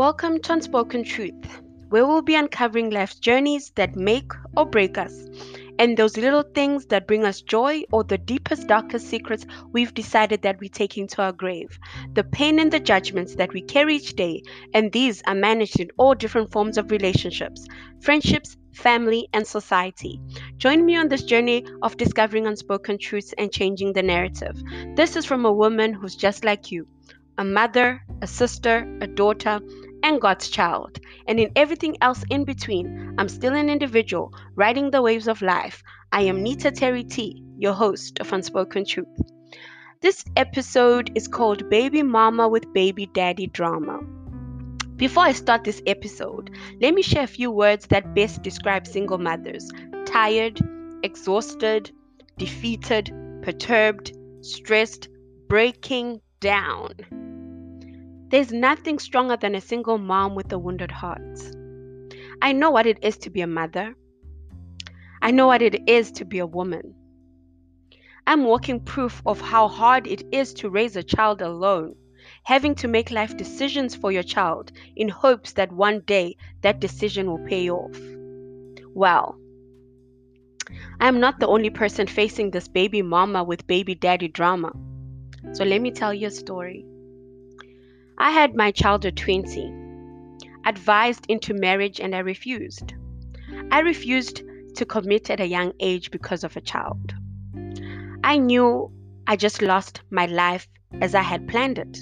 Welcome to Unspoken Truth, where we'll be uncovering life's journeys that make or break us, and those little things that bring us joy or the deepest, darkest secrets we've decided that we take into our grave, the pain and the judgments that we carry each day, and these are managed in all different forms of relationships, friendships, family, and society. Join me on this journey of discovering unspoken truths and changing the narrative. This is from a woman who's just like you a mother, a sister, a daughter, and God's child. And in everything else in between, I'm still an individual riding the waves of life. I am Nita Terry T, your host of Unspoken Truth. This episode is called Baby Mama with Baby Daddy Drama. Before I start this episode, let me share a few words that best describe single mothers tired, exhausted, defeated, perturbed, stressed, breaking down. There's nothing stronger than a single mom with a wounded heart. I know what it is to be a mother. I know what it is to be a woman. I'm walking proof of how hard it is to raise a child alone, having to make life decisions for your child in hopes that one day that decision will pay off. Well, I am not the only person facing this baby mama with baby daddy drama. So let me tell you a story. I had my child at 20, advised into marriage, and I refused. I refused to commit at a young age because of a child. I knew I just lost my life as I had planned it.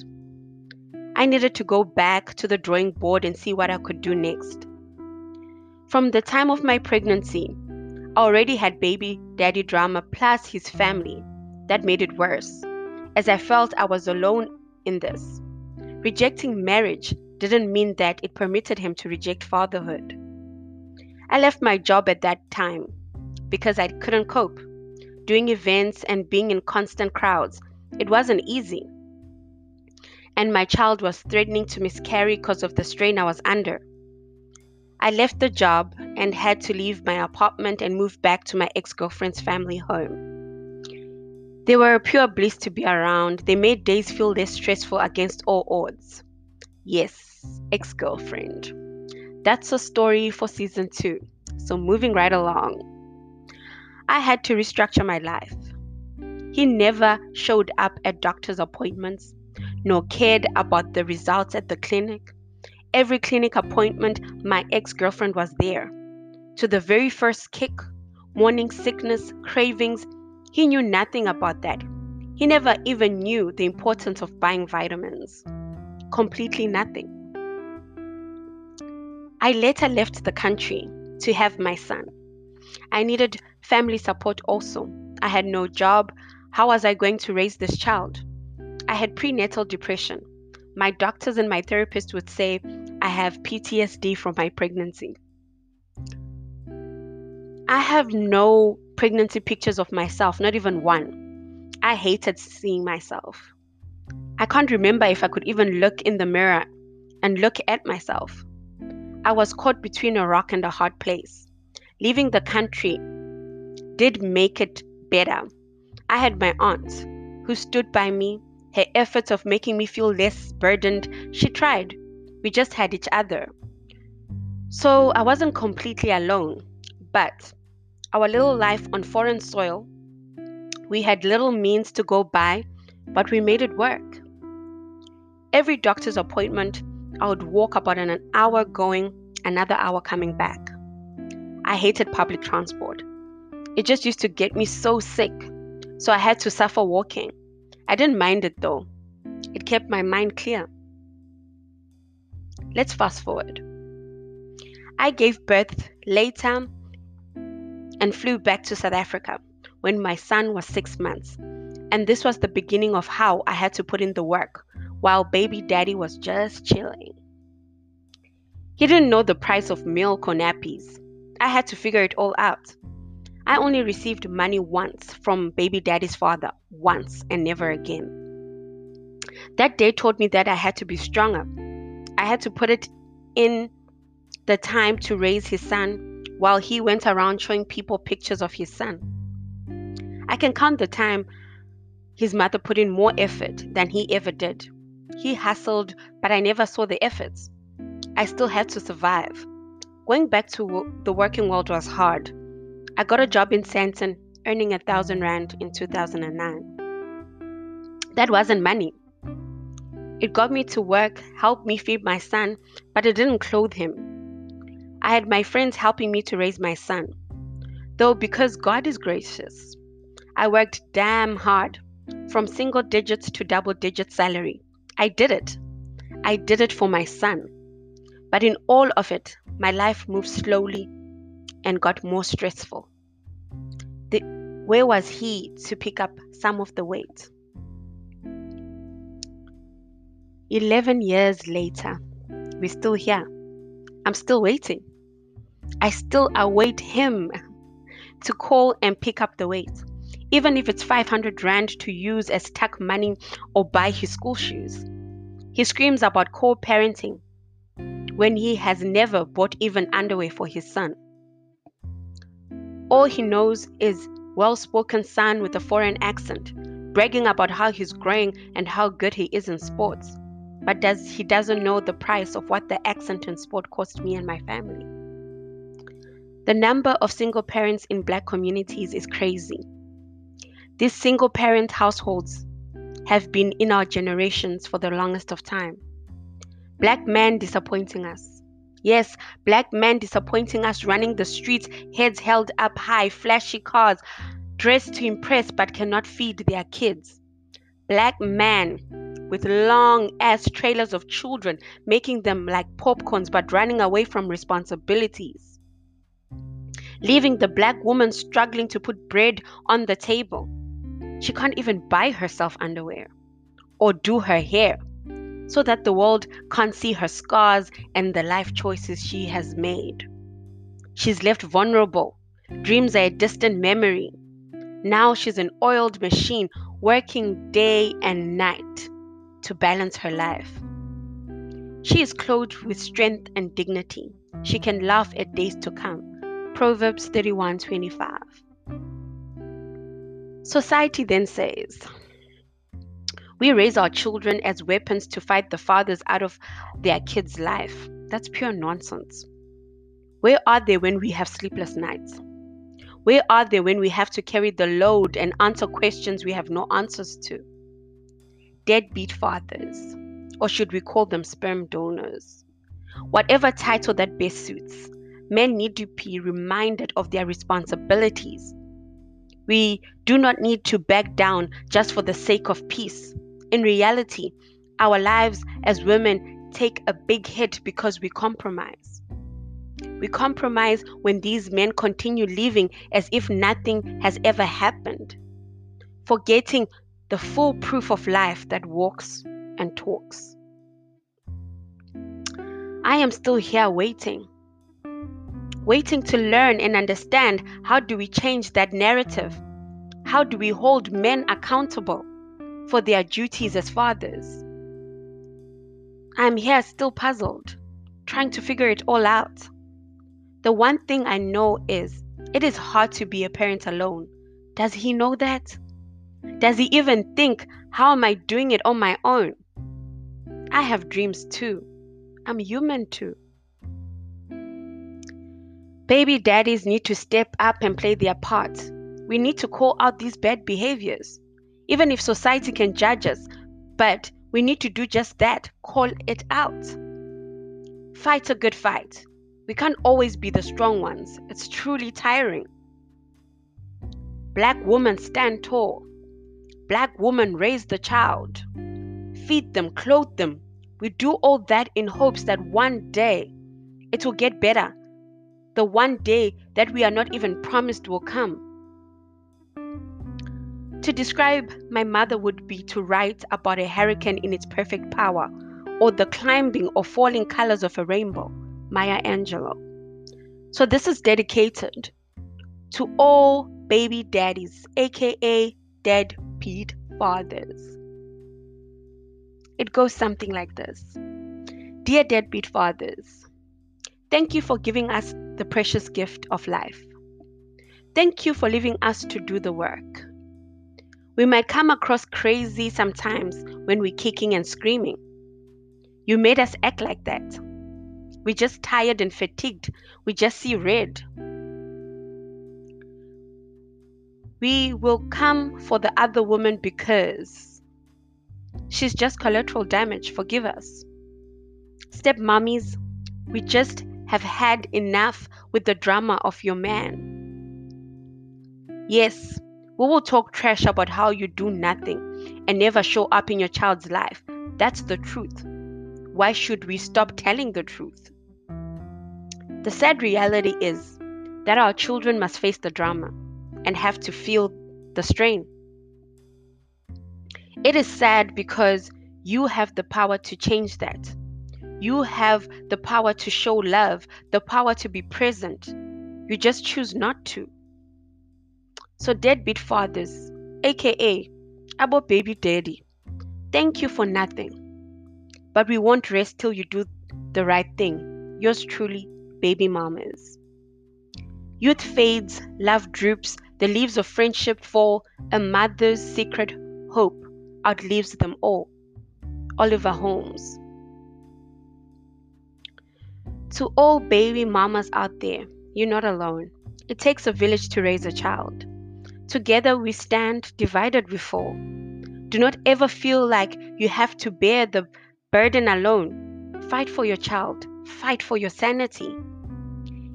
I needed to go back to the drawing board and see what I could do next. From the time of my pregnancy, I already had baby daddy drama plus his family. That made it worse, as I felt I was alone in this. Rejecting marriage didn't mean that it permitted him to reject fatherhood. I left my job at that time because I couldn't cope. Doing events and being in constant crowds, it wasn't easy. And my child was threatening to miscarry because of the strain I was under. I left the job and had to leave my apartment and move back to my ex girlfriend's family home. They were a pure bliss to be around. They made days feel less stressful against all odds. Yes, ex girlfriend. That's a story for season two. So, moving right along, I had to restructure my life. He never showed up at doctor's appointments, nor cared about the results at the clinic. Every clinic appointment, my ex girlfriend was there. To the very first kick, morning sickness, cravings, he knew nothing about that. He never even knew the importance of buying vitamins. Completely nothing. I later left the country to have my son. I needed family support also. I had no job. How was I going to raise this child? I had prenatal depression. My doctors and my therapist would say I have PTSD from my pregnancy. I have no pregnancy pictures of myself, not even one. I hated seeing myself. I can't remember if I could even look in the mirror and look at myself. I was caught between a rock and a hard place. Leaving the country did make it better. I had my aunt who stood by me. Her efforts of making me feel less burdened, she tried. We just had each other. So I wasn't completely alone, but our little life mm. on foreign soil. We had little means to go by, but we made it work. Every doctor's appointment, I would walk about an hour going, another hour coming back. I hated public transport. It just used to get me so sick, so I had to suffer walking. I didn't mind it though, it kept my mind clear. Let's fast forward. I gave birth later and flew back to South Africa when my son was six months. And this was the beginning of how I had to put in the work while baby daddy was just chilling. He didn't know the price of milk or nappies. I had to figure it all out. I only received money once from baby daddy's father, once and never again. That day taught me that I had to be stronger. I had to put it in the time to raise his son while he went around showing people pictures of his son. I can count the time his mother put in more effort than he ever did. He hustled, but I never saw the efforts. I still had to survive. Going back to the working world was hard. I got a job in Sandton, earning a thousand rand in 2009. That wasn't money. It got me to work, helped me feed my son, but it didn't clothe him. I had my friends helping me to raise my son. Though, because God is gracious, I worked damn hard from single digits to double digit salary. I did it. I did it for my son. But in all of it, my life moved slowly and got more stressful. The, where was he to pick up some of the weight? 11 years later, we're still here. I'm still waiting. I still await him to call and pick up the weight, even if it's 500 Rand to use as tuck money or buy his school shoes. He screams about co parenting when he has never bought even underwear for his son. All he knows is well spoken son with a foreign accent, bragging about how he's growing and how good he is in sports but does he doesn't know the price of what the accent and sport cost me and my family. The number of single parents in black communities is crazy. These single parent households have been in our generations for the longest of time. Black men disappointing us. Yes, black men disappointing us running the streets, heads held up high, flashy cars, dressed to impress but cannot feed their kids. Black men with long ass trailers of children, making them like popcorns but running away from responsibilities. Leaving the black woman struggling to put bread on the table. She can't even buy herself underwear or do her hair so that the world can't see her scars and the life choices she has made. She's left vulnerable. Dreams are a distant memory. Now she's an oiled machine working day and night to balance her life. She is clothed with strength and dignity. She can laugh at days to come. Proverbs 31:25. Society then says, we raise our children as weapons to fight the fathers out of their kids' life. That's pure nonsense. Where are they when we have sleepless nights? Where are they when we have to carry the load and answer questions we have no answers to? deadbeat fathers, or should we call them sperm donors? Whatever title that best suits, men need to be reminded of their responsibilities. We do not need to back down just for the sake of peace. In reality, our lives as women take a big hit because we compromise. We compromise when these men continue living as if nothing has ever happened, forgetting the full proof of life that walks and talks. I am still here waiting, waiting to learn and understand how do we change that narrative? How do we hold men accountable for their duties as fathers? I'm here still puzzled, trying to figure it all out. The one thing I know is it is hard to be a parent alone. Does he know that? Does he even think, how am I doing it on my own? I have dreams too. I'm human too. Baby daddies need to step up and play their part. We need to call out these bad behaviors. Even if society can judge us, but we need to do just that call it out. Fight a good fight. We can't always be the strong ones, it's truly tiring. Black women stand tall. Black women raise the child, feed them, clothe them. We do all that in hopes that one day it will get better. The one day that we are not even promised will come. To describe my mother would be to write about a hurricane in its perfect power or the climbing or falling colors of a rainbow. Maya Angelou. So this is dedicated to all baby daddies, aka dead repeat fathers. It goes something like this Dear deadbeat fathers, thank you for giving us the precious gift of life. Thank you for leaving us to do the work. We might come across crazy sometimes when we're kicking and screaming. You made us act like that. We're just tired and fatigued. We just see red. We will come for the other woman because she's just collateral damage. Forgive us. Step mummies, we just have had enough with the drama of your man. Yes, we will talk trash about how you do nothing and never show up in your child's life. That's the truth. Why should we stop telling the truth? The sad reality is that our children must face the drama and have to feel the strain. It is sad because you have the power to change that. You have the power to show love, the power to be present. You just choose not to. So, deadbeat fathers, aka Abo baby daddy, thank you for nothing. But we won't rest till you do the right thing. Yours truly, baby mamas. Youth fades, love droops, the leaves of friendship fall, a mother's secret hope outlives them all. Oliver Holmes. To all baby mamas out there, you're not alone. It takes a village to raise a child. Together we stand, divided we fall. Do not ever feel like you have to bear the burden alone. Fight for your child, fight for your sanity.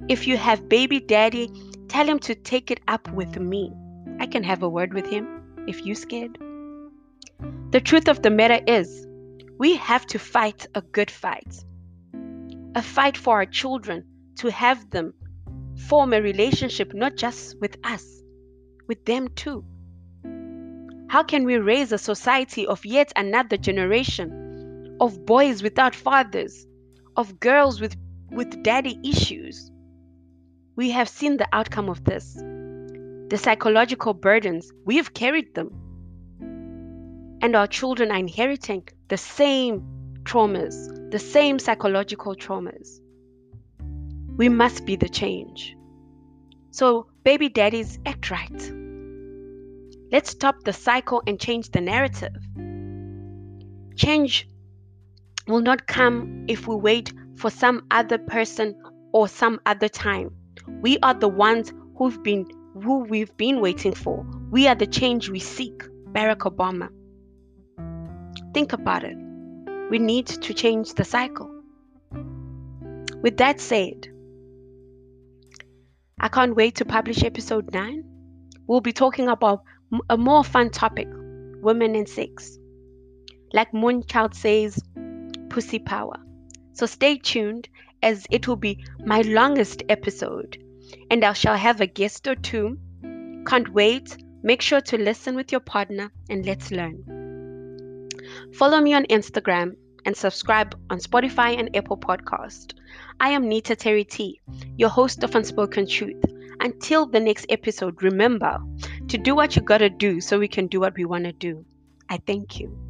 If you have baby daddy, tell him to take it up with me. I can have a word with him if you're scared. The truth of the matter is, we have to fight a good fight. A fight for our children to have them form a relationship not just with us, with them too? How can we raise a society of yet another generation of boys without fathers, of girls with, with daddy issues? We have seen the outcome of this. The psychological burdens, we have carried them. And our children are inheriting the same traumas, the same psychological traumas. We must be the change. So, baby daddies, act right. Let's stop the cycle and change the narrative. Change will not come if we wait for some other person or some other time. We are the ones who've been who we've been waiting for. We are the change we seek. Barack Obama. Think about it. We need to change the cycle. With that said, I can't wait to publish episode 9. We'll be talking about a more fun topic women and sex. Like Moonchild says, pussy power. So stay tuned as it will be my longest episode and I shall have a guest or two. Can't wait. Make sure to listen with your partner and let's learn. Follow me on Instagram and subscribe on Spotify and Apple Podcast. I am Nita Terry T, your host of Unspoken Truth. Until the next episode, remember to do what you gotta do so we can do what we wanna do. I thank you.